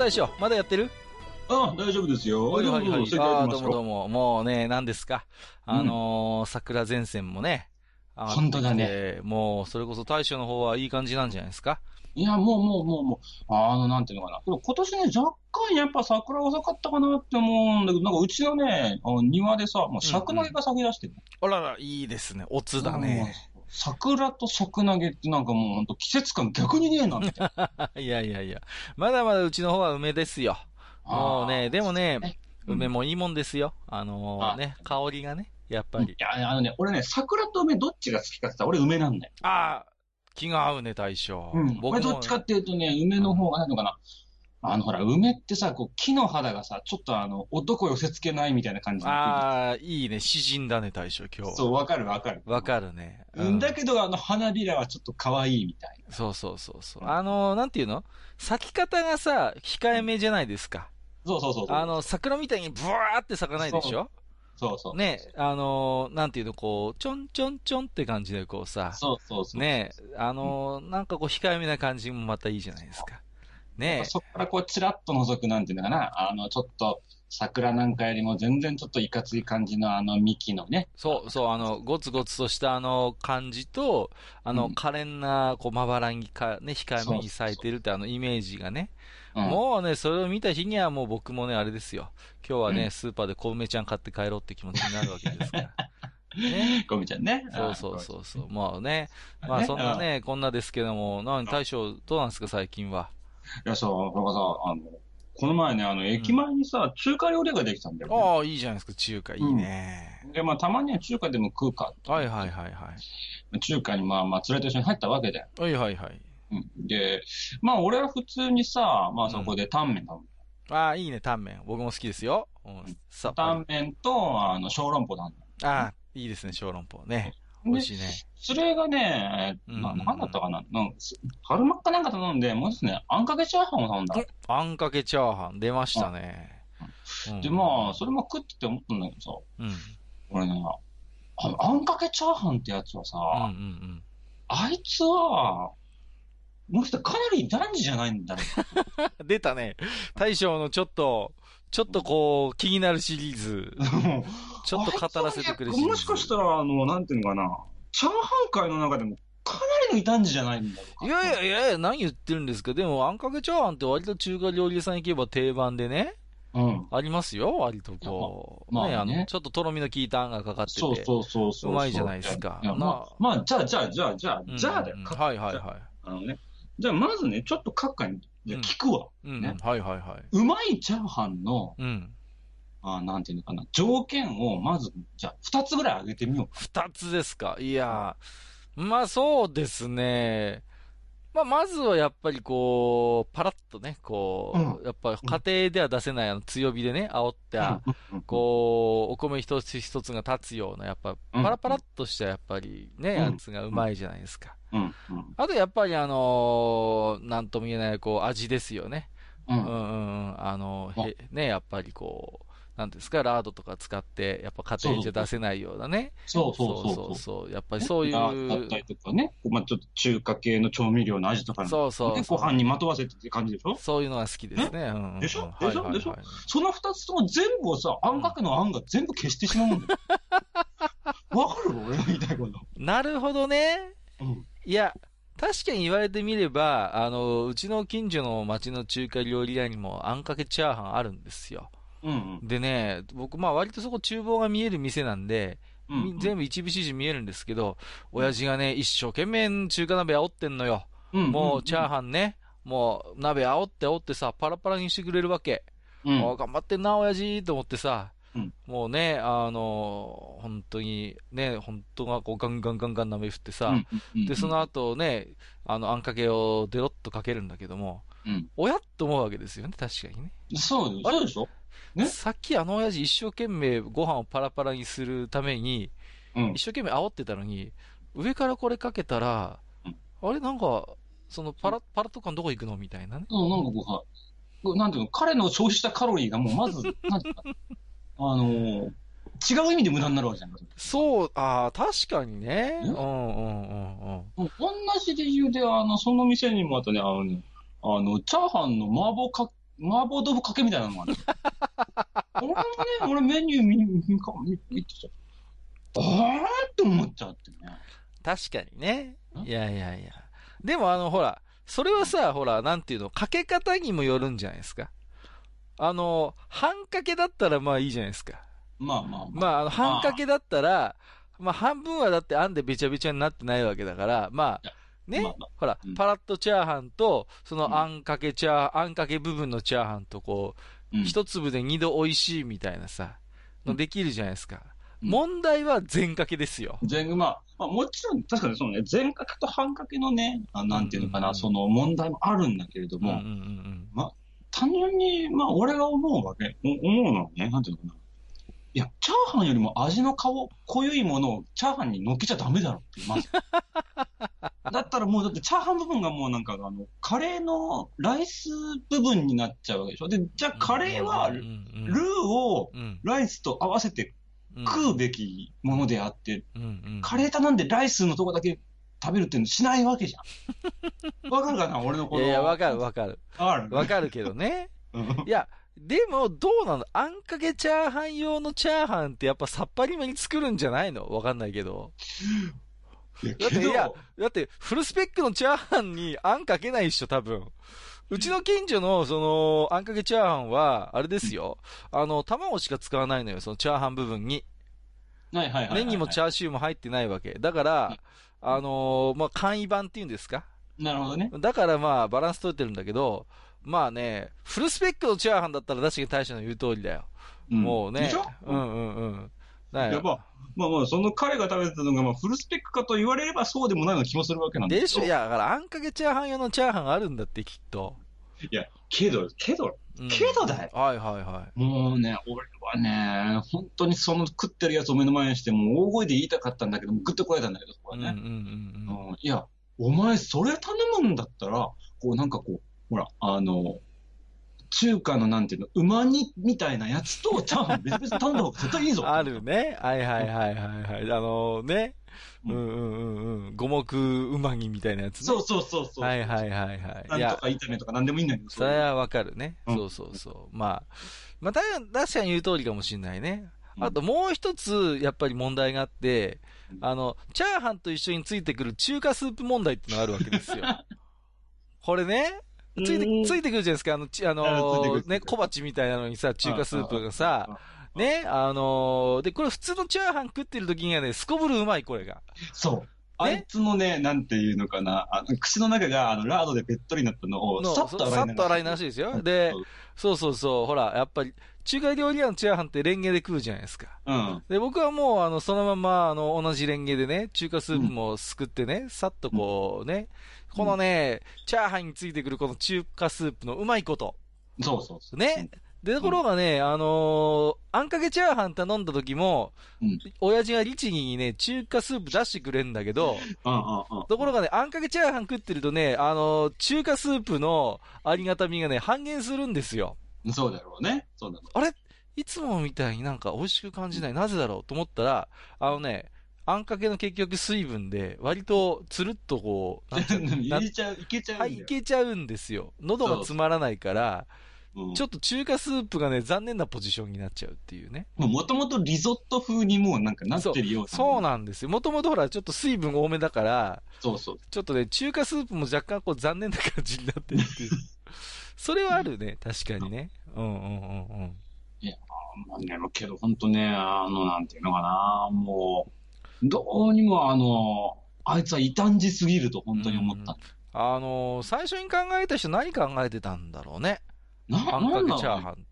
大将まだやってる？あ大丈夫ですよ。はいはいはい。ああ、どうもどうも。もうね、何ですか。あのー桜前線もね。本当だね。もう、それこそ大将の方はいい感じなんじゃないですか？いや、もうもうもうもう、あの、なんていうのかな。今年ね、若干やっぱ桜遅かったかなって思うんだけど、なんかうちのね、あの庭でさ、もう尺投げが咲き出してる、あらら、いいですね。おつだね。うん。桜と尺投げってなんかもうほんと季節感逆にねえなって。いやいやいや。まだまだうちの方は梅ですよ。もうね、でもね、ね梅もいいもんですよ。あのーあね、香りがね、やっぱり。いや、あのね、俺ね、桜と梅どっちが好きかって言ったら俺梅なんだよ。ああ、気が合うね、大将。うん。俺どっちかっていうとね、梅の方がなんのかな。あの、ほら、梅ってさ、こう、木の肌がさ、ちょっとあの、男寄せ付けないみたいな感じああ、いいね。詩人だね、大将、今日。るそう、わかるわかる。わかるね。うん。だけど、あの、花びらはちょっと可愛いみたいな。そうそうそうそう。あのー、なんていうの？咲き方がさ、控えめじゃないですか。そうそうそうそう。あの、桜みたいにブワーって咲かないでしょ？そうそう。ね、あのー、なんていうの、こう、ちょんちょんちょんって感じでこうさ、そうそうそう。ね、あのー、なんかこう控えめな感じもまたいいじゃないですか。ねそこからこう、チラッと覗くなんていうのかな。あの、ちょっと、桜なんかよりも全然ちょっといかつい感じのあの幹のね。そう、そう、あの、ゴツゴツとしたあの感じと、あの、うん可憐な、こう、まばらにか、ね、控えめに咲いてるってあのイメージがね、うん、もうね、それを見た日にはもう僕もね、あれですよ。今日はね、うんスーパーで小梅ちゃん買って帰ろうって気持ちになるわけですから。ね。ゴミちゃんね。そうそうそうそう。まあね。まあそんなね、こんなですけども、なに大将、どうなんですか、最近は。いやさ、これがさ、あの、この前ね、あの、駅前にさ、中華料理屋ができたんだよ、ねああ、いいじゃないですか、中華、いいね。で、まあ、たまには中華でも食うか。はいはいはいはい。中華にまあ、まあ、連れと一緒に入ったわけだよ。はいはいはい。うん。で、まあ、俺は普通にさ、まあ、そこでタンメン頼む。ああ、いいね、タンメン。僕も好きですよ。うん。タぱンメンと、あの、小籠包頼む。り。ああ、いいですね、小籠包ね。美で味しいね。それがね、えうんななんだったかな？なんか、春巻かなんか頼んで、もう一つね、あんかけチャーハンを頼んだ。あんかけチャーハン、出ましたね。うんで、まあ、それも食ってて思ったんだけどさ、うん。俺ね、あのあんかけチャーハンってやつはさ、うんうんあいつは、もしかかなり男児じゃないんだろうん。出たね。大将のちょっと、ちょっとこう、気になるシリーズ。う。ちょっと語らせてくれ。もしかしたら、あの、なんていうのかな、チャーハン界の中でもかなりの異端児じゃないんだろうか。いやいやいやいや、何言ってるんですか。でも、あんかけチャーハンって割と中華料理屋さん行けば定番でね、うん。ありますよ、割とこう。まあね、あの、ちょっととろみの効いたあんがかかってて。そうそうそうそう。うまいじゃないですかまあ、まあ、じゃあ、じゃあ、じゃあ、じゃあ、うんじゃあだよ。かはいはいはあのね。じゃあ、まずね、ちょっと閣下に、聞くわ。い。うん、ねはいはいはい。うまいチャーハンの、うん。あなんていうのかな、条件を、まず、じゃあ、二つぐらい挙げてみようか。二つですか？いやー、まあそうですね。まあまずはやっぱりこう、パラッとね、こう、うやっぱ家庭では出せないあの強火でね、煽った、うん、こう、お米一つ一つが立つような、やっぱ、パラパラっとしたやっぱりね、うんやつがうまいじゃないですか。あとやっぱりあのーなんとも言えない、こう、味ですよね。う。うんんうんうん。あの、へね、やっぱりこう、なんですか、ラードとか使って、やっぱ家庭じゃ出せないようなね。そうそうそうそうそう。やっぱりそういラーだっうた、りとかね、まあちょっと中華系の調味料の味とかそうそうで、そうご飯にまとわせてって感じでしょ？そういうのが好きですね。うんうんでしょ？はいはいはいでしょ？その二つとも全部をさ、あんかけのあんが全部消してしまうんだよ。わかる？俺の言いたいこと。なるほどね。うん。いや、確かに言われてみれば、あの、うちの近所の町の中華料理屋にもあんかけチャーハンあるんですよ。うんでね、僕、まあ割とそこ厨房が見える店なんで、うん。み全部一部始終見えるんですけど、親父がね、一生懸命中華鍋煽ってんのよ。部もうチャーン。ハンね、もう鍋煽って煽ってさ、パラパラにしてくれるわけ。うん。お頑張ってんな、親父と思ってさ、うんもうね、あの、本当に、ね、本当がこうガンガンガンガン舐め振ってさ、うんうんで、その後ね、あの、あんかけをデロッとかけるんだけども、うんおやっと思うわけですよね、確かにね。そうでしょ？ねさっきあの親父一生懸命ご飯をパラパラにするために、うん一。生懸命煽ってたのに、上からこれかけたら、うんあれなんか、そのパラ、パラとかどこ行くのみたいなね。うん、なんかこうなんていうの、彼の消費したカロリーがもうまず、なんていうか、あのー違う意味で無駄になるわけじゃん。そう、ああ、確かにね。ううんんうんうんうん。同じ理由で、あの、その店にもあったね、あのね、あの、チャーハンの麻婆か、麻婆豆腐かけみたいなのがある。俺もね、俺メニュー見、見か、見見てさ、あーって思っちゃってね。確かにね。ん？いやいやいや。でもあの、ほら、それはさ、ほら、なんていうの、かけ方にもよるんじゃないですか。あの、半かけだったらまあいいじゃないですか。まあまあまあ。まあ、あの、半かけだったら、まあ半分はだってあんでべちゃべちゃになってないわけだから、まあね、まあまあ。ほら、うん。パラッとチャーハンと、そうん。のあんかけチャー、あんかけ部分のチャーハンとこう、うん。一粒で二度美味しいみたいなさ、のうん。できるじゃないですか。うん。問題は全かけですよ。全まあ、まあ、もちろん、確かにそのね、全角と半角のね、あなんていうのかな、うんうんうん。その問題もあるんだけれども、うんうんうん単純に、まあ、俺が思うわけ、お思うのはね、なんていうのかな。いや、チャーハンよりも味の顔、濃ゆいものをチャーハンに乗っけちゃダメだろって、まず。だったらもう、だってチャーハン部分がもうなんか、あの、カレーのライス部分になっちゃうわけでしょ。で、じゃあうん。カレーは、うんルうんーをうんライスと合わせてうん食うべきものであって、カレー頼んでライスのとこだけ食べるっていうのしないわけじゃん。わかるかな俺のこの。いやわかるわかる。わかる？わかるけどね。う んいや、でも、どうなのあんかけチャーハン用のチャーハンってやっぱさっぱりめに作るんじゃないの？わかんないけど。いやだって、いや、だって、フルスペックのチャーハンにあんかけないっしょ、多分。うちの近所の、その、あんかけチャーハンは、あれですよ。あの、卵しか使わないのよ、そのチャーハン部分に。はいはいはいはい。ネギもチャーシューも入ってないわけ。だから、あのーまあ、簡易版っていうんですか？なるほどね。だからまあ、バランス取れてるんだけど、まあね、フルスペックのチャーハンだったら確かに大将の言う通りだよ。んもうね。でしょ？うんうんうん。だよやっぱ、まあまあ、その彼が食べてたのが、まあ、フルスペックかと言われればそうでもないような気もするわけなんだけど。でしょ？いや、だから、あんかけチャーハン用のチャーハンあるんだって、きっと。いや、けど、けど、うんけどだよ。はいはいはい。もうね、俺はね、本当にその食ってるやつを目の前にして、もう大声で言いたかったんだけど、ぐっとこられたんだけど、そこはね。うんうんうんうんいや、お前それ頼むんだったら、こうなんかこう、ほら、あの、中華のなんていうの、うま煮みたいなやつとチャーハン別々に頼んだ方が絶対いいぞ。あるね。はいはいはいはいはい。あのね。ううんんうんうんうん。五目うまぎみたいなやつね。そうそうそうそう。はいはいはいはい。いなんとや、か炒めとかなんでもいいんだけど。それはわかるね。うんそうそうそう。まあ、まあ、た確かに言う通りかもしれないね。うんあともう一つ、やっぱり問題があって、うんあの、チャーハンと一緒についてくる中華スープ問題ってのがあるわけですよ。これね、ついてうん、ついてくるじゃないですか。あの、ちあのね、小鉢みたいなのにさ、中華スープがさ、ね、あのーで、これ普通のチャーハン食ってる時にはね、すこぶるうまい、これが。そう。あいつのね、なんていうのかな、あの口の中があのラードでべっとりになったのを、のさっと洗い流さっと洗い流しですよ。で、そうそうそう、ほら、やっぱり、中華料理屋のチャーハンってレンゲで食うじゃないですか。うん。で、僕はもう、あの、そのまま、あの、同じレンゲでね、中華スープもすくってね、さっとこうね、このね、チャーハンについてくるこの中華スープのうまいこと。そうそうそう。ね。で、ところがね、あのーあんかけチャーハン頼んだ時も、うん。親父が律儀にね、中華スープ出してくれんだけど、うんうんうん。ところがね、あんかけチャーハン食ってるとね、あのー中華スープのありがたみがね、半減するんですよ。そうだろうね。そうだろあれ？いつもみたいになんか美味しく感じない？なぜだろう？と思ったら、あのね、あんかけの結局水分で、割とつるっとこう、なんていちゃう、いけちゃうんだはい、よ。いけちゃうんですよ。喉が詰まらないから、うんちょっと中華スープがね、残念なポジションになっちゃうっていうね。もともとリゾット風にもうなんかなってるような。そうなんですよ。もともとほら、ちょっと水分多めだから、そうそう。ちょっとね、中華スープも若干こう残念な感じになってるっていう。それはあるね、確かにね。うんうんうんうん。まあね、けど本当ね、あの、なんていうのかな、もう、どうにもあの、あいつは異端児すぎると本当に思った。あのー最初に考えた人何考えてたんだろうね。な、あんかけチャーハンって。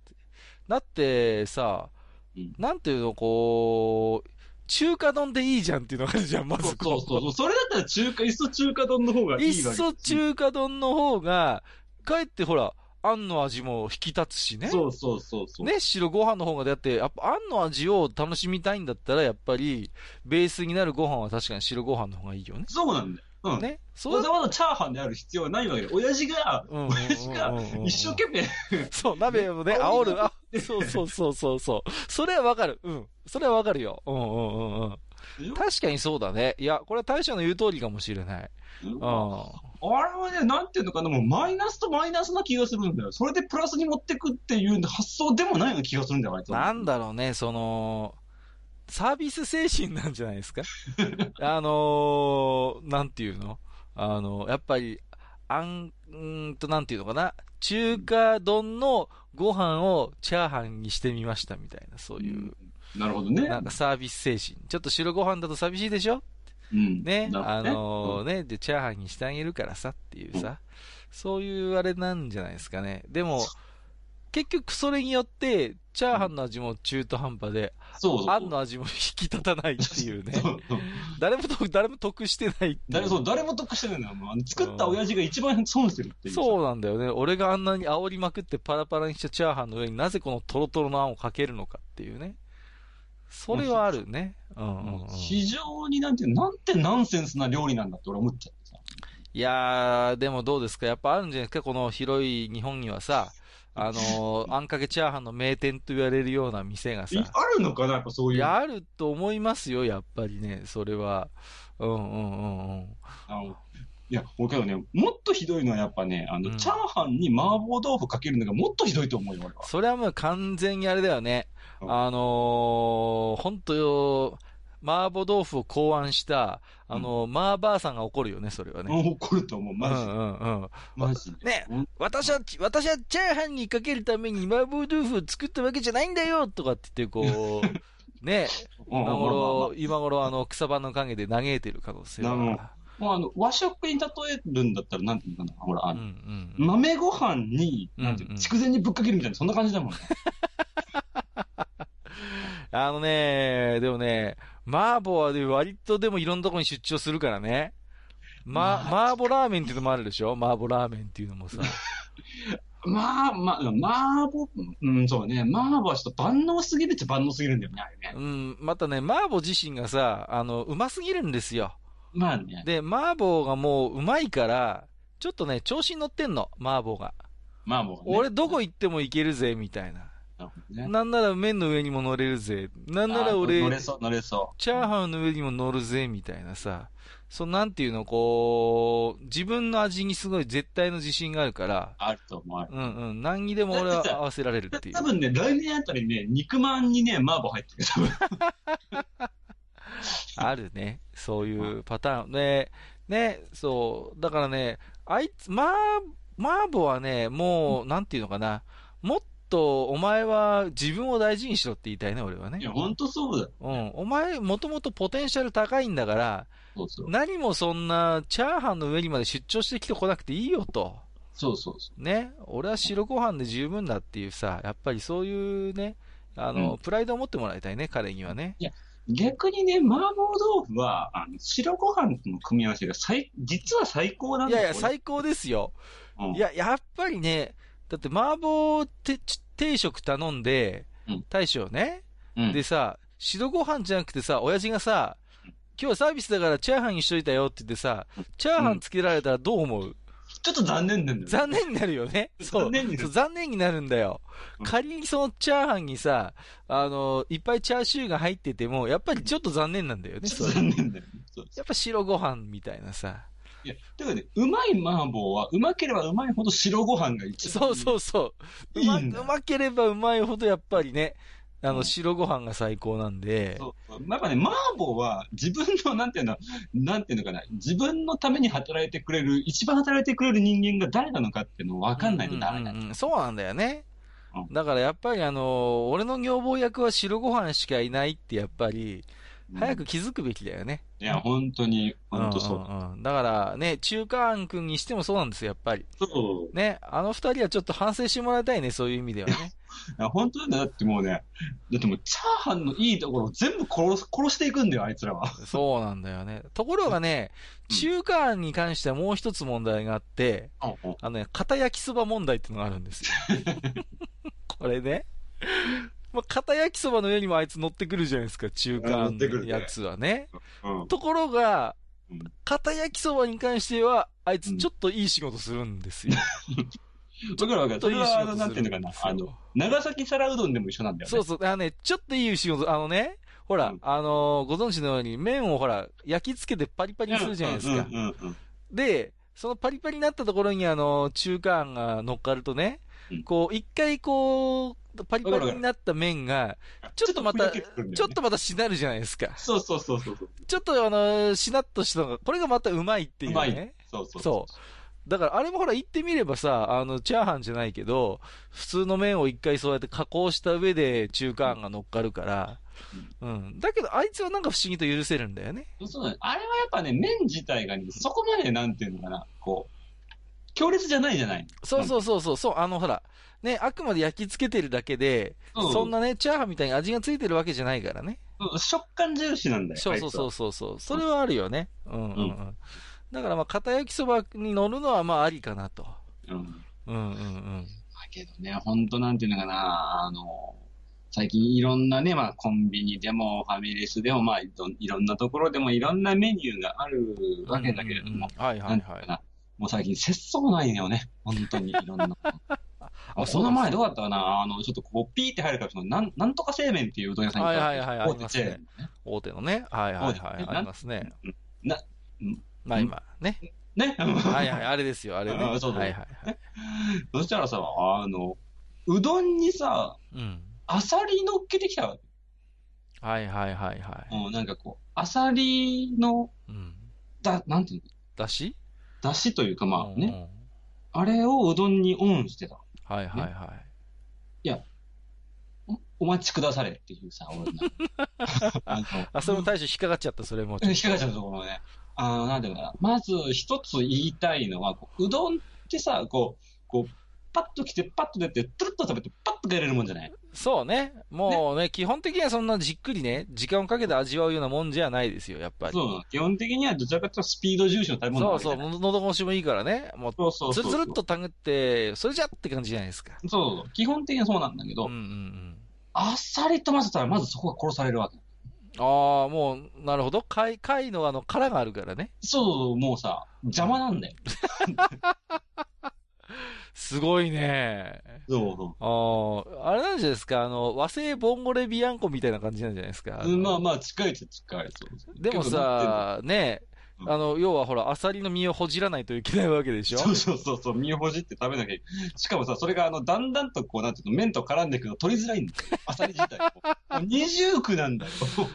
だってさ、うんなんていうの、こう、中華丼でいいじゃんっていうのがあるじゃん、まそうそうそう。それだったら中華、いっそ中華丼の方がいいわけいっそ中華丼の方が、かえってほら、あんの味も引き立つしね。そうそうそうそう。ね、白ご飯の方が、だって、やっぱあんの味を楽しみたいんだったら、やっぱり、ベースになるご飯は確かに白ご飯の方がいいよね。そうなんだよ。うん。ね。そうわざわざチャーハンである必要はないわけで、親父が、親父が一生懸命、そう、鍋をね、煽る。あ、そうそうそうそうそう。それはわかる。うん。それはわかるよ。うんうんうんうん。確かにそうだね。いや、これは大将の言う通りかもしれない。うん。あれはね、なんていうのかな、もうマイナスとマイナスな気がするんだよ。それでプラスに持ってくっていう発想でもないような気がするんだよ、あいつは。なんだろうね、その、サービス精神なんじゃないですか？あのー、なんていうの？あの、やっぱり、あん、んと、なんていうのかな？中華丼のご飯をチャーハンにしてみましたみたいな、そういう、なるほどね。なんかサービス精神。ちょっと白ご飯だと寂しいでしょ？うん。ね、あなるほどのーね、で、チャーハンにしてあげるからさっていうさ、そういうあれなんじゃないですかね。でも、結局それによって、チャーハンの味も中途半端で、そうそう。あんの味も引き立たないっていうねそ。うそう誰も得、誰も得してないいう。誰そう誰も得してないんだよ。作った親父が一番損してるっていう。そうなんだよね。俺があんなに煽りまくってパラパラにしたチャーハンの上になぜこのトロトロのあんをかけるのかっていうね。それはあるね。うんうんうんもう非常になんてなんてナンセンスな料理なんだって俺思っちゃってさ。いやー、でもどうですか？やっぱあるんじゃないですか？この広い日本にはさ、あのー、あんかけチャーハンの名店と言われるような店がさい、あるのかな？やっぱそういう。いや、あると思いますよ、やっぱりね、それは。うんうんうんうん。あのいや、俺けどね、もっとひどいのはやっぱね、あの、うんチャーハンに麻婆豆腐かけるのがもっとひどいと思うよ、俺は。それはもう完全にあれだよね。うんあのー、本当よ、麻婆豆腐を考案した、あのー、マーバーさんが怒るよね、それはね。怒ると思う、マジで。うんうんうん。マジで。ねうん、私は、私はチャーハンにかけるために麻婆豆腐を作ったわけじゃないんだよとかって言って、こう、ね、うん今頃、今頃、あの、草場の陰で嘆いてる可能性は。もうあの、和食に例えるんだったら、なんていうのかな、ほら、あうんの、うん。豆ご飯に、なんていううんうんの、筑前にぶっかけるみたいな、そんな感じだもんね。あのね、でもね、麻婆はで割とでもいろんなとこに出張するからね。ま、ま麻婆ラーメンっていうのもあるでしょ？麻婆ラーメンっていうのもさ。まあ、まあ、麻婆、うん、そうね、麻婆はちょっと万能すぎるっちゃ万能すぎるんだよね、あれね。うん、またね、麻婆自身がさ、あの、うますぎるんですよ。まあね。で、麻婆がもううまいから、ちょっとね、調子に乗ってんの、麻婆が。麻婆、ね。俺どこ行っても行けるぜ、みたいな。なんなら麺の上にも乗れるぜ。なんならあ俺、乗れそう、乗れそチャーハンの上にも乗るぜ、みたいなさ。そう、なんていうの、こう、自分の味にすごい絶対の自信があるからう。、あると思う。うんうん、何にでも俺は合わせられるっていう多。分ね、来年あたりね、肉まんにね、麻婆入ってる。多分 あるね。そういうパターン。ね、ね、そう。だからね、あいつ、まあ、麻婆はね、もう、なんていうのかな。もっと、お前は自分を大事にしろって言いたいね、俺はねいや、。ほんとそうだよ。うん。お前、もともとポテンシャル高いんだから、そうそう。何もそんな、チャーハンの上にまで出張してきてこなくていいよと。そうそうそね。俺は白ご飯で十分だっていうさ、やっぱりそういうね、あの、うんプライドを持ってもらいたいね、彼にはね。う。逆にね、麻婆豆腐は、あの、白ご飯との組み合わせが最、実は最高なんだよ。いやいや、最高ですよ。うんいや、やっぱりね、だって麻婆て定食頼んでうん、大将ね、うん、でさ、白ご飯じゃなくてさ、親父がさ、今日はサービスだからチャーハンにしといたよって言ってさ、チャーハンつけられたらどう思う、ちょっと残念なんだよ。残念になるよね。そう。残念になるそう残念になるんだよ。うん仮にそのチャーハンにさ、あの、いっぱいチャーシューが入ってても、やっぱりちょっと残念なんだよね。ちょっとそれ残念だよやっぱ白ご飯みたいなさ。いや、だからね、うまい麻婆は、うまければうまいほど白ご飯が一番そうそうそう。うま、いいんだうまければうまいほどやっぱりね、あの、うん。白ご飯が最高なんで。そう。やっぱね、麻婆は自分の、なんていうの、なんていうのかな、自分のために働いてくれる、一番働いてくれる人間が誰なのかっていうのを分かんないとダメだうんうんうん。そうなんだよね。うん。だからやっぱりあの、俺の女房役は白ご飯しかいないってやっぱり、早く気づくべきだよね。いや、本当に、本当そう。んんうんだからね、中華庵くんにしてもそうなんですよ、やっぱり。そう。ね、あの二人はちょっと反省してもらいたいね、そういう意味ではね。いや本当だよ。だってもうね、だってもうチャーハンのいいところを全部殺す、殺していくんだよ、あいつらは。そうなんだよね。ところがね、うん中華庵に関してはもう一つ問題があって、うんうんあのね、片焼きそば問題っていうのがあるんですよ。これね。まあ、片焼きそばの上にもあいつ乗ってくるじゃないですか、中華乗ってくるねのやつはね。うん。ところがうん、片焼きそばに関しては、あいつちょっといい仕事するんですよ。わかるわかる。それは、なんていうのかな。あの、長崎皿うどんでも一緒なんだよね。そうそう。あのね、ちょっといい仕事、あのね、ほら、うんあのーご存知のように、麺をほら、焼き付けてパリパリにするじゃないですか。で、そのパリパリになったところに、あの、中華あんが乗っかるとね、うんこう、一回こう、パリパリになった麺が、ちょっとまた、ちょっとまたしなるじゃないですか。そうそうそうそう。ちょっとあの、しなっとしたのが、これがまたうまいっていううまいね。そうそうそだから、あれもほら言ってみればさ、あの、チャーハンじゃないけど、普通の麺を一回そうやって加工した上で中華あんが乗っかるから、うん。だけど、あいつはなんか不思議と許せるんだよね。そうだね。あれはやっぱね、麺自体がね、そこまでなんていうのかな、こう、強烈じゃないじゃない？そうそうそうそう、そう、あの、ほら、ね、あくまで焼き付けてるだけで、うんそんなね、チャーハンみたいに味がついてるわけじゃないからね。うん食感重視なんだよ。そうそうそうそうそう。それはあるよね。うんうんう。うんだからまあ、片焼きそばに乗るのはまあありかなと。うん。うんうんうん。だけどね、ほんとなんていうのかな、あの、最近いろんなね、まあコンビニでもファミレスでもまあいろんいろんなところでもいろんなメニューがあるわけだけれども、うんうんうんはいはないんていもう最近節操ないよね、本当にいろんな。あその前どうだったかな？あの、ちょっとここピーって入るから、そのなん、なんとか製麺っていううどん屋さんに行ったわけはいはいはい大手チェーンのね。大手のね。はいはいはい。ありますね。うんな、まあ今、ね。ね？はいはい、あれですよ、あれね。あそうそうはいはいはい。そしたらさ、あの、うどんにさ、うん。アサリ乗っけてきたわけ。はいはいはいはい。うん、なんかこう、アサリの、うん。だ、なんていうの？だし？だしというかまあね、うんうんあれをうどんにオンしてた。はいはいはい。おお待ちくだされっていうさ、俺な あそれも大将引っかかっちゃった、それも。引っかかっちゃうところね。あの、なんていうのかな。まず一つ言いたいのは、うどんってさ、こう、こう、パッと来て、パッと出て、トゥルッと食べて、パッと帰れるもんじゃないそうね。もうね、基本的にはそんなじっくりね、時間をかけて味わうようなもんじゃないですよ、やっぱり。そう。基本的にはどちらかというとスピード重視の食べ物なそうそう、わけじゃないのど越しもいいからね。もう、そうそうつそうるつるっとたぐって、それじゃって感じじゃないですか。そうそう。基本的にはそうなんだけど、うんうんうん。あっさりと混ぜたら、まずそこが殺されるわけ。ああ、もう、なるほど。貝、貝のあの殻があるからね。そう、もうさ、邪魔なんだよ。すごいね。そうそああ、あれなんじゃないですか？あの、和製ボンゴレビアンコみたいな感じなんじゃないですか？う。まあまあ、近いっちゃ近い。でも、さ、ね、うんあの、要はほら、アサリの身をほじらないといけないわけでしょ？そうそうそうそう、身をほじって食べなきゃいけない。しかもさ、それがあの、だんだんとこう、なんていうの、麺と絡んでいくの取りづらいんだよ。アサリ自体。もう二重苦なんだよ。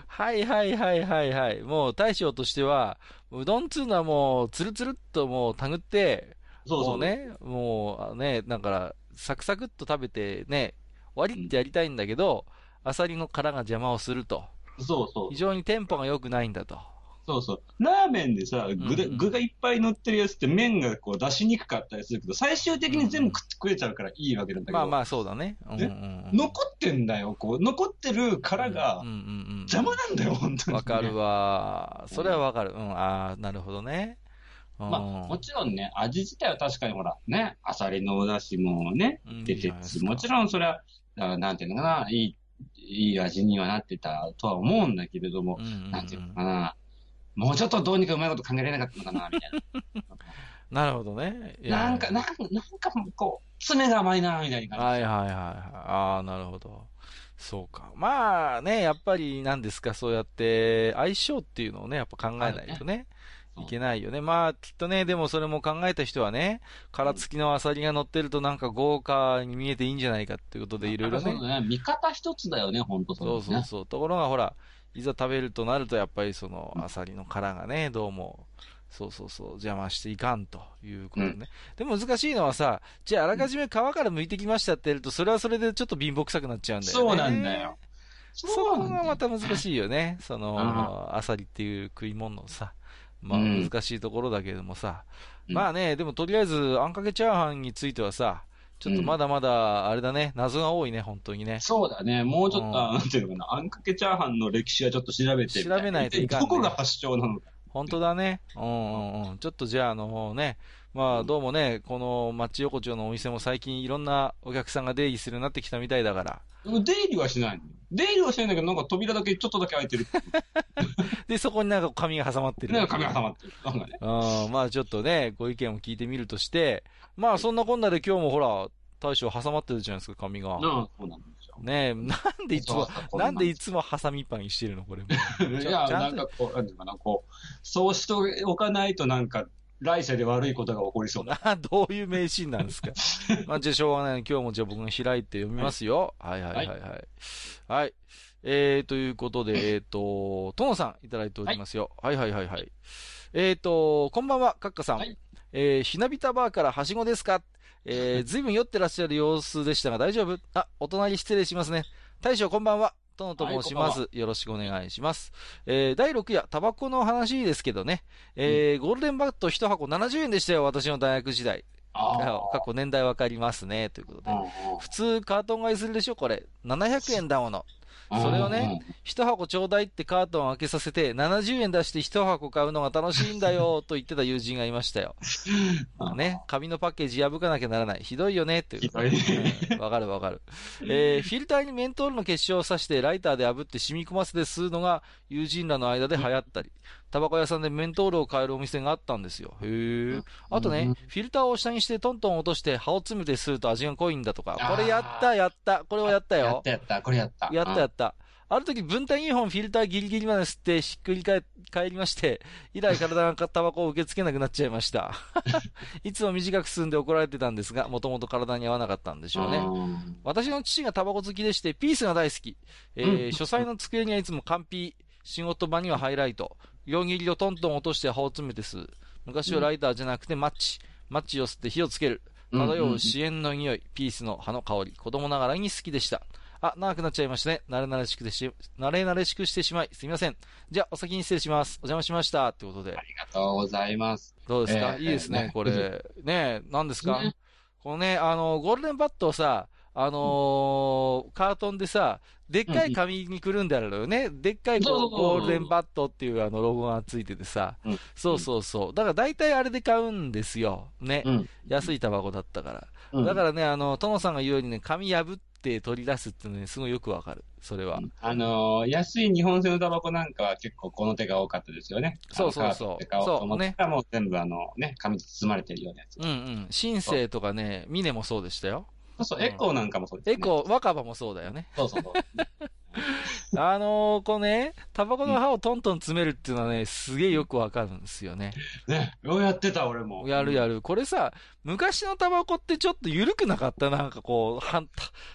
はいはいはいはいはい。もう大将としては、うどんつうのはもう、つるつるっともうたぐって、そうそう。もう。ね、もうね、だから、サクサクっと食べてね、割りってやりたいんだけど、アサリの殻が邪魔をすると。そうそう非。常にテンポが良くないんだと。そうそう。ラーメンでさ、具でうんうん具がいっぱい乗ってるやつって麺がこう出しにくかったりするけど、最終的に全部食って食えちゃうからいいわけなんだけど、まあまあそうだね。うんうんうん、残ってんだよ、こう。残ってる殻が邪魔なんだよ、本当に。わかるわ。それはわかる。うん、ああ、なるほどね。うん、まあ、もちろんね、味自体は確かにほら、ね、アサリのお出汁もね、うん出てるし、もちろんそれは、なんていうのかな、いい、いい味にはなってたとは思うんだけれども、うんうんうんなんていうのかな、もうちょっとどうにかうまいこと考えられなかったのかな、みたいな るほどね。な。なんか、なんか、なんかこう、爪が甘いな、みたいな感じ。はいはいはいはい。ああ、なるほど。そうか。まあね、やっぱり何ですか、そうやって相性っていうのをね、やっぱ考えないとね、いけないよね。まあきっとね、でもそれも考えた人はね、殻付きのアサリが乗ってるとなんか豪華に見えていいんじゃないかっていうことでいろいろねそう。だね。見方一つだよね、本当そうそうそう。ところがほら、いざ食べるとなるとやっぱりそのアサリの殻がね、どうも、そうそうそう、邪魔していかんということね。でも難しいのはさ、じゃああらかじめ皮から剥いてきましたってやると、それはそれでちょっと貧乏臭くなっちゃうんだよね。そうなんだよ。そこがまた難しいよね。その、アサリっていう食い物のさ。まあ難しいところだけどもさ。まあね、でもとりあえず、あんかけチャーハンについてはさ、ちょっとまだまだ、あれだね、謎が多いね、本当にね。そうだね。もうちょっと、なんていうのかな、あんかけチャーハンの歴史はちょっと調べて調べないといかん、ね。どこが発祥なのか。本当だね。うんうんうん。ちょっとじゃあ、あのね、まあ、どうもね、この町横丁のお店も最近いろんなお客さんが出入りするようになってきたみたいだから。出入りはしないの出入りはしないんだけど、なんか扉だけちょっとだけ開いてる。で、そこになんか紙が挟まってる。なんか紙が挟まってる。なんかね。うん、まあちょっとね、ご意見を聞いてみるとして、まあそんなこんなで今日もほら、大将挟まってるじゃないですか、紙が。ああ、そうなんですよ。ねえ、なんでいつも、なんでいつもハサミパンにしてるのこれ。いや、なんかこう、なんていうかな、こう、そうしておかないとなんか、来世で悪いことが起こりそう な。どういう迷信なんですか？まあ、じゃあしょうがない。今日もじゃあ僕が開いて読みますよ。はい、はい、はいはいはいはい。えー、ということで、えっ、ー、と、ともさんいただいておりますよ。はい、はい、はいはいはいえっ、ー、と、こんばんは、かっかさん。はい、えー、ひなびたバーからはしごですか？えー、ずいぶん酔ってらっしゃる様子でしたが大丈夫？あ、お隣失礼しますね。大将こんばんは。とのと申します、はい。よろしくお願いします。えー、第6夜、タバコの話ですけどね。えー、うん、ゴールデンバット1箱70円でしたよ、私の大学時代。過去年代わかりますね。ということで。普通カートン買いするでしょこれ。700円だもの。それをね、一箱ちょうだいってカートンを開けさせて、70円出して一箱買うのが楽しいんだよ、と言ってた友人がいましたよ。ね、紙のパッケージ破かなきゃならない。ひどいよね、っていう。わ、かるわかる。えー、フィルターにメントールの結晶を刺して、ライターで炙って染み込ませて吸うのが友人らの間で流行ったり。タバコ屋さんでメントールを買えるお店があったんですよ。へえ。あとね、フィルターを下にしてトントン落として葉を詰めて吸うと味が濃いんだとか。これやったやった。これをやったよ。やったやった。これやった。やったやった。ある時分体2本フィルターギリギリまで吸ってしっくり返りまして、以来体がタバコを受け付けなくなっちゃいました。いつも短く吸んで怒られてたんですが、もともと体に合わなかったんでしょうね。私の父がタバコ好きでして、ピースが大好き。えー、書斎の机にはいつもカンピー、仕事場にはハイライト。両切りをトントン落として葉を詰めて吸う。昔はライターじゃなくてマッチ。マッチを吸って火をつける。漂う支援の匂い、ピースの葉の香り、子供ながらに好きでした。あ、長くなっちゃいましたね。慣れ慣れしくし、慣れ慣れしくしてしまい、すみません。じゃあ、お先に失礼します。お邪魔しました。ってことで。ありがとうございます。どうですか、えー、いいですね、ねこれ。ね何ですか、ね、このね、あの、ゴールデンバットをさ、あのー、カートンでさ、でっかい紙にくるんであるのよね。でっかいゴールデンバットっていうあのロゴがついててさ、うん、そうそうそう。だから大体あれで買うんですよ。ね。うん、安いタバコだったから。うん、だからね、あの、トモさんが言うようにね、紙破って取り出すっていうのね、すごいよくわかる。それは。あのー、安い日本製のタバコなんかは結構この手が多かったですよね。そうそうそう。そうね。もう全部あのね、紙で包まれてるようなやつ。うんうん。シンセイとかね、ミネもそうでしたよ。そうそう、エコーなんかもそうです、ね、エコー、若葉もそうだよね。そうそうそう。あのー、こうね、タバコの葉をトントン詰めるっていうのはね、すげえよくわかるんですよね。ね、ようやってた、俺も。やるやる。これさ、昔のタバコってちょっと緩くなかった？なんかこう、葉、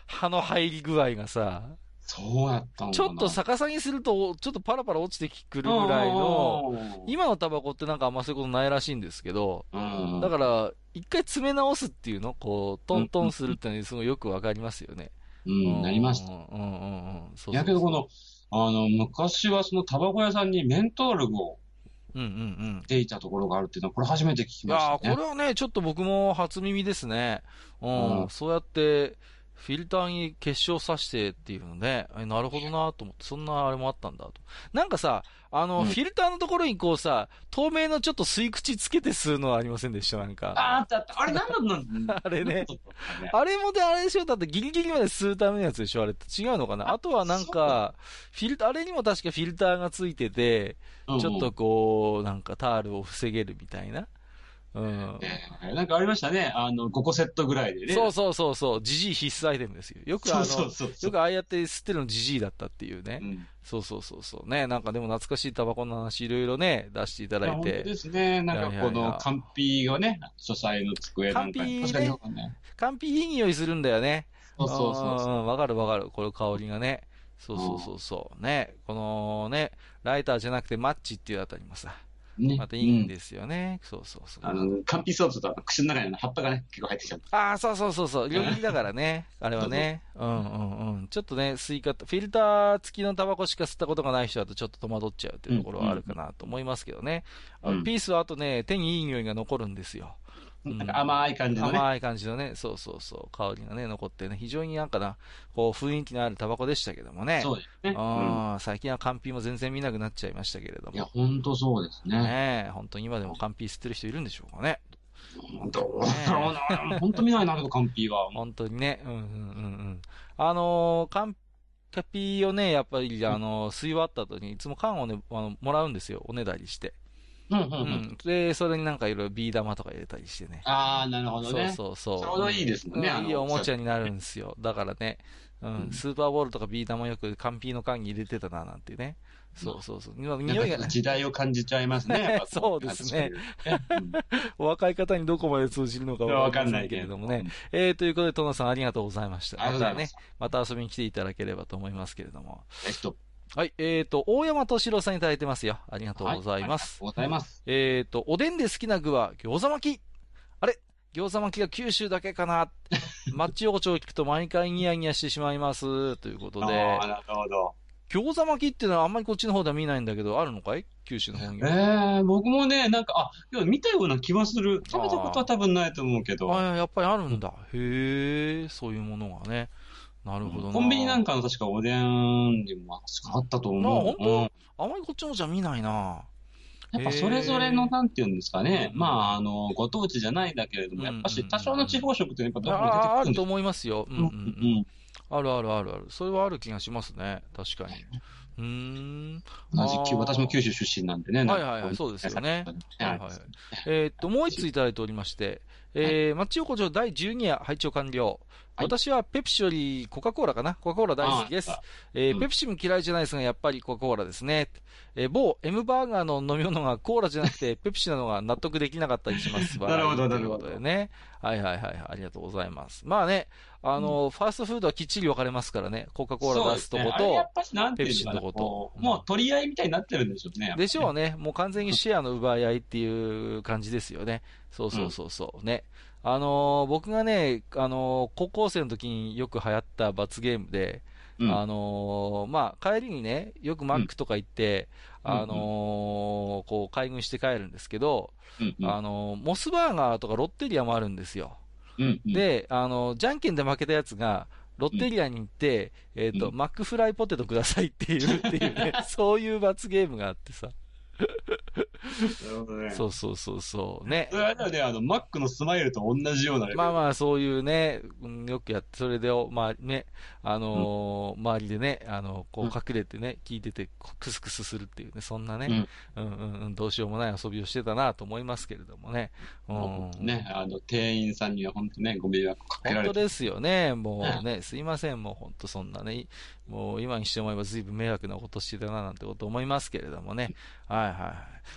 葉の入り具合がさ。そうやったんちょっと逆さにすると、ちょっとパラパラ落ちてくるぐらいの、今のタバコってなんかあんまそういうことないらしいんですけど、だから、一回詰め直すっていうのこう、トントンするってのにすごいよくわかりますよね。うん、なりました。うんうんうん。そうやけどこの、あの、昔はそのタバコ屋さんにメントールを、うんうんうん。ていたところがあるっていうのは、これ初めて聞きましたね。いやこれはね、ちょっと僕も初耳ですね。うん、うん、そうやって、フィルターに結晶さしてっていうのね、なるほどなと思って、そんなあれもあったんだと。なんかさ、あの、うん、フィルターのところにこうさ、透明のちょっと吸い口つけて吸うのはありませんでした？なんか。あ、あったあった。あれなん なんあれね。あれもであれでしょ？だってギリギリまで吸うためのやつでしょ？あれって違うのかな？あとはなんか、フィルター、あれにも確かフィルターがついてて、ちょっとこう、なんかタールを防げるみたいな。うん。なんかありましたね。あの、5個セットぐらいでね。そうそうそうそう。ジジイ必須アイテムですよ。よくあの、そうそうそうよくああやって吸ってるのジジイだったっていうね。うん、そうそうそうそう。ね、なんかでも懐かしいタバコの話いろいろね、出していただいて。本当ですね。なんかこの、カンピーがね、書斎の机なんかに。カンピーね。カンピーいい匂いするんだよね。そうそうそうそう。わかるわかる。この香りがね。そうそうそうそう。ね。このね、ライターじゃなくてマッチっていうあたりもさ。ね。またいいんですよね。そうそうそう。あの、カンピーソースと口の中に葉っぱがね、結構入ってきちゃう。ああ、そうそうそうそう。両切だからね。あれはね。うんうんうん。ちょっとね、吸い方、フィルター付きのタバコしか吸ったことがない人だとちょっと戸惑っちゃうっていうところはあるかなと思いますけどね。うんピースはあとね、手にいい匂いが残るんですよ。うんなんか甘い感じのね。甘い感じのね、そうそうそう、香りがね、残ってね、非常になんかな、こう、雰囲気のあるタバコでしたけどもね。そうですね。うん最近はカンピも全然見なくなっちゃいましたけれどいや、も。ほんとそうですね。ねえ、本当に今でもカンピ吸ってる人いるんでしょうかね。どうだろうな。ほんと見ないな、けど、カンピーは。本当にね。うんうんうんうん。あのーカンカピをね、やっぱり、あのー吸い終わった後に、いつも缶をね、あの、もらうんですよ。おねだりして。うんうんううん。ん。で、それになんかいろいろビー玉とか入れたりしてね。あー、なるほどね。そうそうそう。ちょうどいいですもんねうんいいおもちゃになるんですよ。だからね、ううんん、スーパーボールとかビー玉よくカンピーの缶に入れてたな、なんてね。そうそうそう。今匂いがなんか、時代を感じちゃいますね。そうですね。うんお若い方にどこまで通じるのかわわかんないけれどもね。えー、ということで、トノさんありがとうございました。まねす。、また遊びに来ていただければと思いますけれども。えっと、はい、えーと、大山敏郎さんいただいてますよ。ありがとうございます。はいありがとうございます。えーと、おでんで好きな具は餃子巻き。あれ？餃子巻きが九州だけかな？マッチ横丁を聞くと毎回ニヤニヤしてしまいます。ということでなるほど。餃子巻きっていうのはあんまりこっちの方では見ないんだけど、あるのかい？九州の方にえは。ー、僕もね、なんか、あ、見たような気はする。食べたことは多分ないと思うけど。あやっぱりあるんだ。へえ、そういうものがね。なるほどな。コンビニなんかの確かおでんにもあったと思う。あ本当うんあまりこっちのじゃ見ないな。やっぱそれぞれの、なんていうんですかね。うんまあ、あの、ご当地じゃないんだけれども、やっぱし多少の地方食ってやっぱどこも出てああるとくるんです思いますよ。うんうんううんん。あるあるあるある。それはある気がしますね。確かに。うーん。同じ私も九州出身なんでね。はいはいはいそうですよねははいいはい。えーっと、もう一ついただいておりまして、えー、マッチ横丁第12夜配置完了。はい私はペプシよりコカ・コーラかな？コカ・コーラ大好きですあ。えーうんペプシも嫌いじゃないですが、やっぱりコカ・コーラですね。えー某 M バーガーの飲み物がコーラじゃなくて ペプシなのが納得できなかったりします。なるほど笑いということでね。はいはいはい。ありがとうございます。まあね、あの、ファーストフードはきっちり分かれますからね。コカ・コーラ出すとことっ、ぱしなんていうのかなペプシのとこともう取り合いみたいになってるんでしょうね。でしょうね。ね。もう完全にシェアの奪い合いっていう感じですよね。そうそうそうそう。ね。あのー僕がね、あのー高校生の時によく流行った罰ゲームで、うんあのーまあ、帰りにね、よくマックとか行って、うんあのーこう、買い食いして帰るんですけど、うんうんあのーモスバーガーとかロッテリアもあるんですよ。うんうん。で、あのーじゃんけんで負けたやつが、ロッテリアに行って、えっ、と、うん。マックフライポテトくださいっていうっていうね、そういう罰ゲームがあってさ。なるほどね。そうそうそうそう。ねそ。れはね、あの、マックのスマイルと同じような。まあまあ、そういうね、うんよくやって、それで、まあね、あのー周りでね、あの、こううん隠れてね、聞いてて、クスクスするっていうね、そんなね、うん、うんうんどうしようもない遊びをしてたなと思いますけれどもね。うんね、あの、店員さんには本当ね、ご迷惑かけられて。本当ですよね。もうね、すいません。もう本当そんなね、もう今にして思えば随分迷惑なことしてたななんてこと思いますけれどもね。はいはいはい。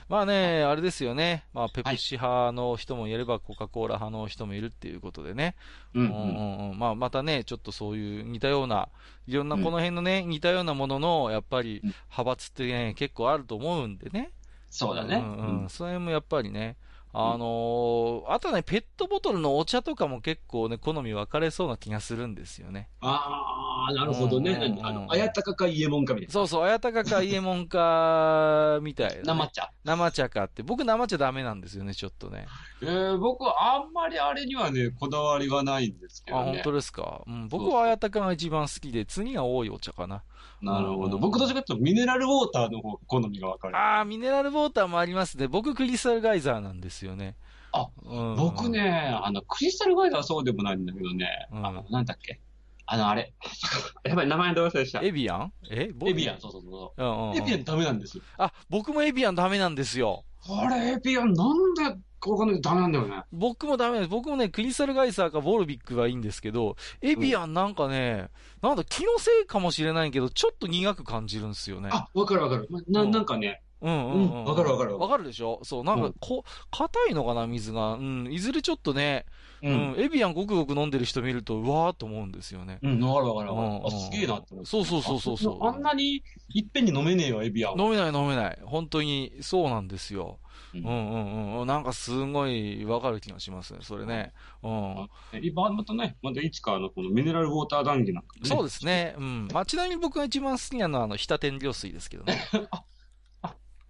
まあね、あれですよね。まあペプシ派の人もいればコカ・コーラ派の人もいるっていうことでね。うんうんうんまあまたね、ちょっとそういう似たような、いろんなこの辺のね、似たようなものの、やっぱりうん派閥ってね、結構あると思うんでね。そうだね。うんうんうんそれもやっぱりね、あのーあとね、ペットボトルのお茶とかも結構ね、好み分かれそうな気がするんですよね。ああ、なるほどね。うんうんうんあの、あやたかかイエモンかみたいな。そうそう、あやたかかイエモンか、みたいな、ね。生茶。生茶かって。僕生茶ダメなんですよね、ちょっとね。えー、僕はあんまりあれにはね、こだわりはないんですけあ、どね。本当ですか？うん、僕はあやたかが一番好きで、次が多いお茶かな。なるほど。うん僕どっちかというとミネラルウォーターの方が好みが分かる。あー、ミネラルウォーターもありますね。僕クリスタルガイザーなんですよね。あ、うん、僕ね、あの、クリスタルガイダーはそうでもないんだけどね、うんあの、なんだっけ？あの、あれ。やばい、名前どう忘れした？エビアン？え？エビアン、そうそうそうんうんうんう。エビアンダメなんですよ。あ、僕もエビアンダメなんですよ。あれ、エビアンなんで、ここでダメなんだよね。僕もダメです。僕もね、クリスタルガイザーかボルビックがいいんですけど、エビアンなんかね、なんだ、気のせいかもしれないけど、ちょっと苦く感じるんですよね。あ、わかるわかる。まな、うんなんかね、うんうんうん。うんわかるわかるわかるでしょ？そう、なんうん、かこう、硬いのかな、水が。うん、いずれちょっとね、う。うんん、エビアンごくごく飲んでる人見ると、うわーっと思うんですよね。うん、わかるわかるうんわかる。あ、すげえなって思って。そうそうそうそうそうああんなにいっぺんに飲めねえよ、エビアンは。飲めない飲めない。本当に、そうなんですよ。ううんんうんうん。なんかすごいわかる気がしますね、それね。うん。今またね、またいつかあの、このミネラルウォーター談義なんかもね。そうですね。うん。まあ、ちなみに僕が一番好きなのは、あの、日田天領水ですけどね。あ あ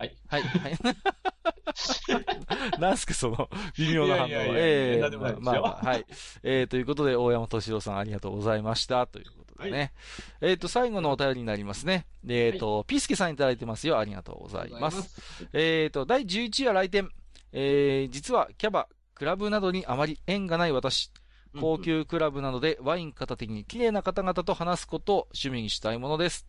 はい。はい、はい。なんすか、その、微妙な反応は。いやいやいやええなんでもないですよまあまあ、はい。えー、ということで、大山敏郎さんありがとうございました。ということでね。えっ、と、最後のお便りになりますね。えっ、と、ピースケさんいただいてますよ。ありがとうございます。えっ、と、第11話来店。えー、実は、キャバ、クラブなどにあまり縁がない私。高級クラブなどでワイン片手に綺麗な方々と話すことを趣味にしたいものです。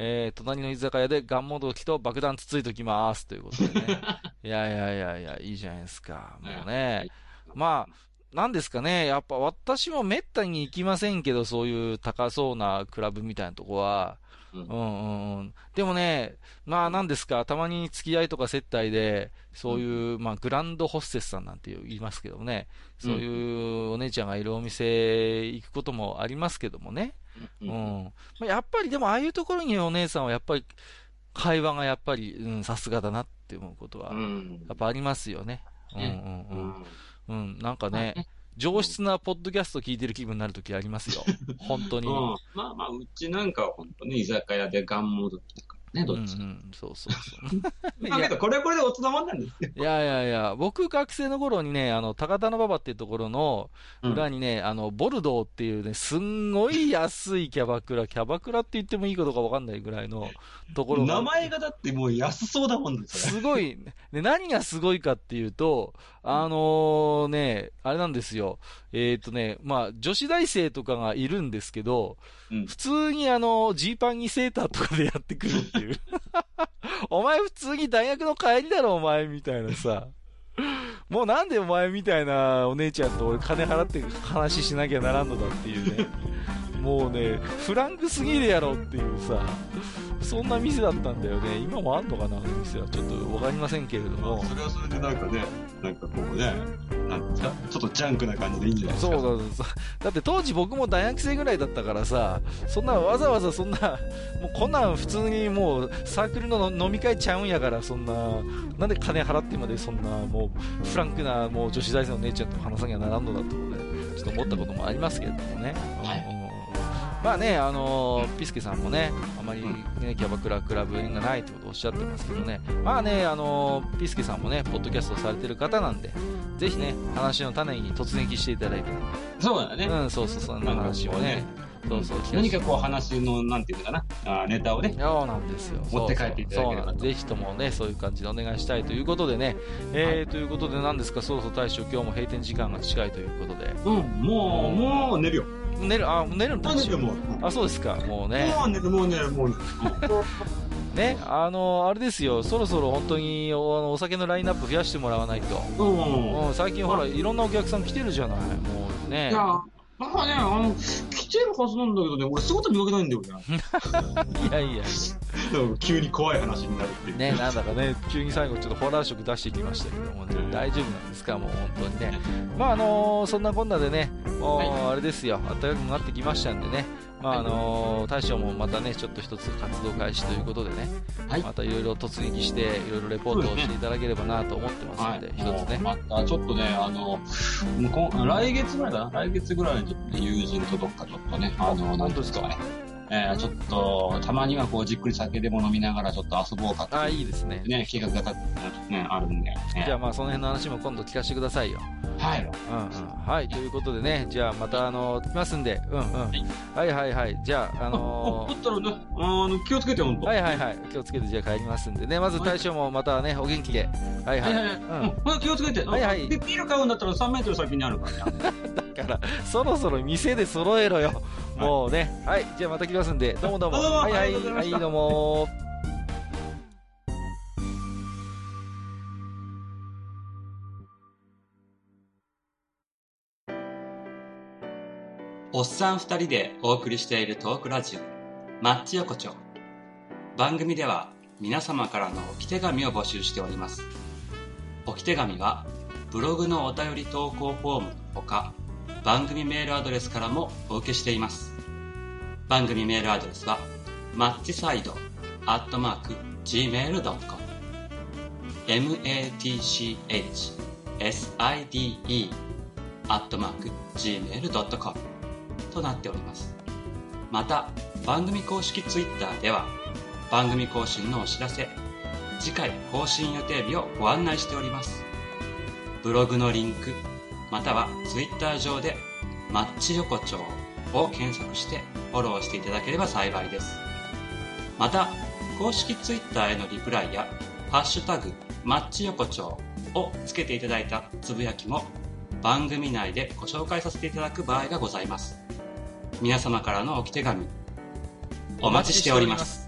えー、隣の居酒屋でガンモドキと爆弾つついときます。ということでね。いやいやいやいや、いいじゃないですか。もうね。まあ、なんですかね。やっぱ私もめったに行きませんけど、そういう高そうなクラブみたいなとこは。うんうんうんうん。でもね、まあ何ですか、たまに付き合いとか接待で、そういう、まあグランドホステスさんなんて言いますけどね、そういうお姉ちゃんがいるお店行くこともありますけどもね。ううんん。まあ、やっぱりでもああいうところにお姉さんはやっぱり、会話がやっぱり、うん、さすがだなって思うことはう、ん。やっぱありますよね。うんねううんんうん。うん、なんかね、上質なポッドキャスト聞いてる気分になるときありますよ。本当に。うんまあまあ、うちなんかは本当ね、居酒屋でガンモードだからね、どっちか。うんうん、そうそうそう。まあけど、これはこれでおつなもんなんですよ。いやいやいや、僕学生の頃にね、あの、高田馬場っていうところの裏にね、あの、ボルドーっていうね、すんごい安いキャバクラ、キャバクラって言ってもいいことかわかんないぐらいのところが。名前がだってもう安そうだもんですよ。すごい、で、何がすごいかっていうと、あのね、あれなんですよ。えっ、とね、まあ、女子大生とかがいるんですけど、うん普通にあの、ジーパンにセーターとかでやってくるっていう。お前普通に大学の帰りだろ、お前、みたいなさ。もうなんでお前みたいなお姉ちゃんと俺金払って話しなきゃならんのだっていうね。もうね、フランクすぎるやろっていうさ、そんな店だったんだよね。今もあんのかな、あの店は。ちょっとわかりませんけれども。それはそれでなんかね、なんかこうね、なんちょっとジャンクな感じでいいんじゃないですか？そうだそうだって当時僕も大学生ぐらいだったからさ、そんなわざわざそんな、もうこんなん普通にもうサークルの飲み会ちゃうんやから、そんな、なんで金払ってまでそんなもうフランクなもう女子大生の姉ちゃんと話さなきゃならんのだってことで、ちょっと思ったこともありますけれどもね。はいまあね、あのーピスケさんもね、あまり、ね、キャバクラ、クラブ縁がないってことをおっしゃってますけどね、まあね、あのーピスケさんもね、ポッドキャストされてる方なんで、ぜひね、話の種に突撃していただいてね、そうだね。うん、そうそう、そんな話をね、そうそう、何かこう話の、なんていうのかな、あーネタをね、そうなんですよ。持って帰っていただければぜひともね、そういう感じでお願いしたいということでね、えー、ということで何ですか、そろそろ大将今日も閉店時間が近いということで、うん、もう、もう寝るよ。寝る、あ、寝るのもう大将寝るもう。あ、そうですか、もうね。もう寝る、もう寝る、もう寝る。ね、あのあれですよ、そろそろ本当におお酒のラインナップ増やしてもらわないと。うん。うん、最近ほら、いろんなお客さん来てるじゃない、もうねい。や、なんかね、あの、来てるはずなんだけどね、俺姿見かけないんだよね。いやいや、急に怖い話になるっていう。ね、なんだかね、急に最後ちょっとホラー色出してきましたけども、ねうん大丈夫なんですか、もう本当にね。まああのそんなこんなでね、もうはあれですよ、暖かくなってきましたんでね、まああの大将もまたね、ちょっと一つ活動開始ということでね、はいまたいろいろ突撃して、いろいろレポートをしていただければなと思ってますので、一つね。もうまたちょっとね、あの、もうこん来月ぐらいかな？来月ぐらいにちょっとね友人とどっかちょっとね、あの、なんですかね。えー、ちょっと、たまにはこう、じっくり酒でも飲みながらちょっと遊ぼうかっていうあ、いいですね。ね、計画が立ってね、あるんで。ねじゃあまあその辺の話も今度聞かせてくださいよ。はい。うんうん。はい、ということでね、じゃあまたあの、来ますんで、うんうん。いはいはいはい。じゃあ、あのだったらね、あの、気をつけて、ほんと。はいはいはい。気をつけてじゃあ帰りますんでね。まず大将もまたね、お元気で。はいはい。はいはいはい。うん気をつけて。はいはいでビール買うんだったら3メートル先にあるからね。だから、そろそろ店で揃えろよ。もうね。はい。じゃあまた来ますんで。どうもどうも。はいはい。はい、どうも。おっさん二人でお送りしているトークラジオ、マッチ横丁。番組では皆様からの置き手紙を募集しております置き手紙はブログのお便り投稿フォームのほか番組メールアドレスからもお受けしています。番組メールアドレスはマッチサイドアットマーク Gmail.com matchside アットマーク Gmail.com となっております。また番組公式 Twitter では番組更新のお知らせ次回更新予定日をご案内しております。ブログのリンクまたは Twitter 上でマッチ横丁を検索してフォローしていただければ幸いです。また公式 Twitter へのリプライや「ハッシュタグマッチ横丁」をつけていただいたつぶやきも番組内でご紹介させていただく場合がございます。皆様からの置き手紙お待ちしております。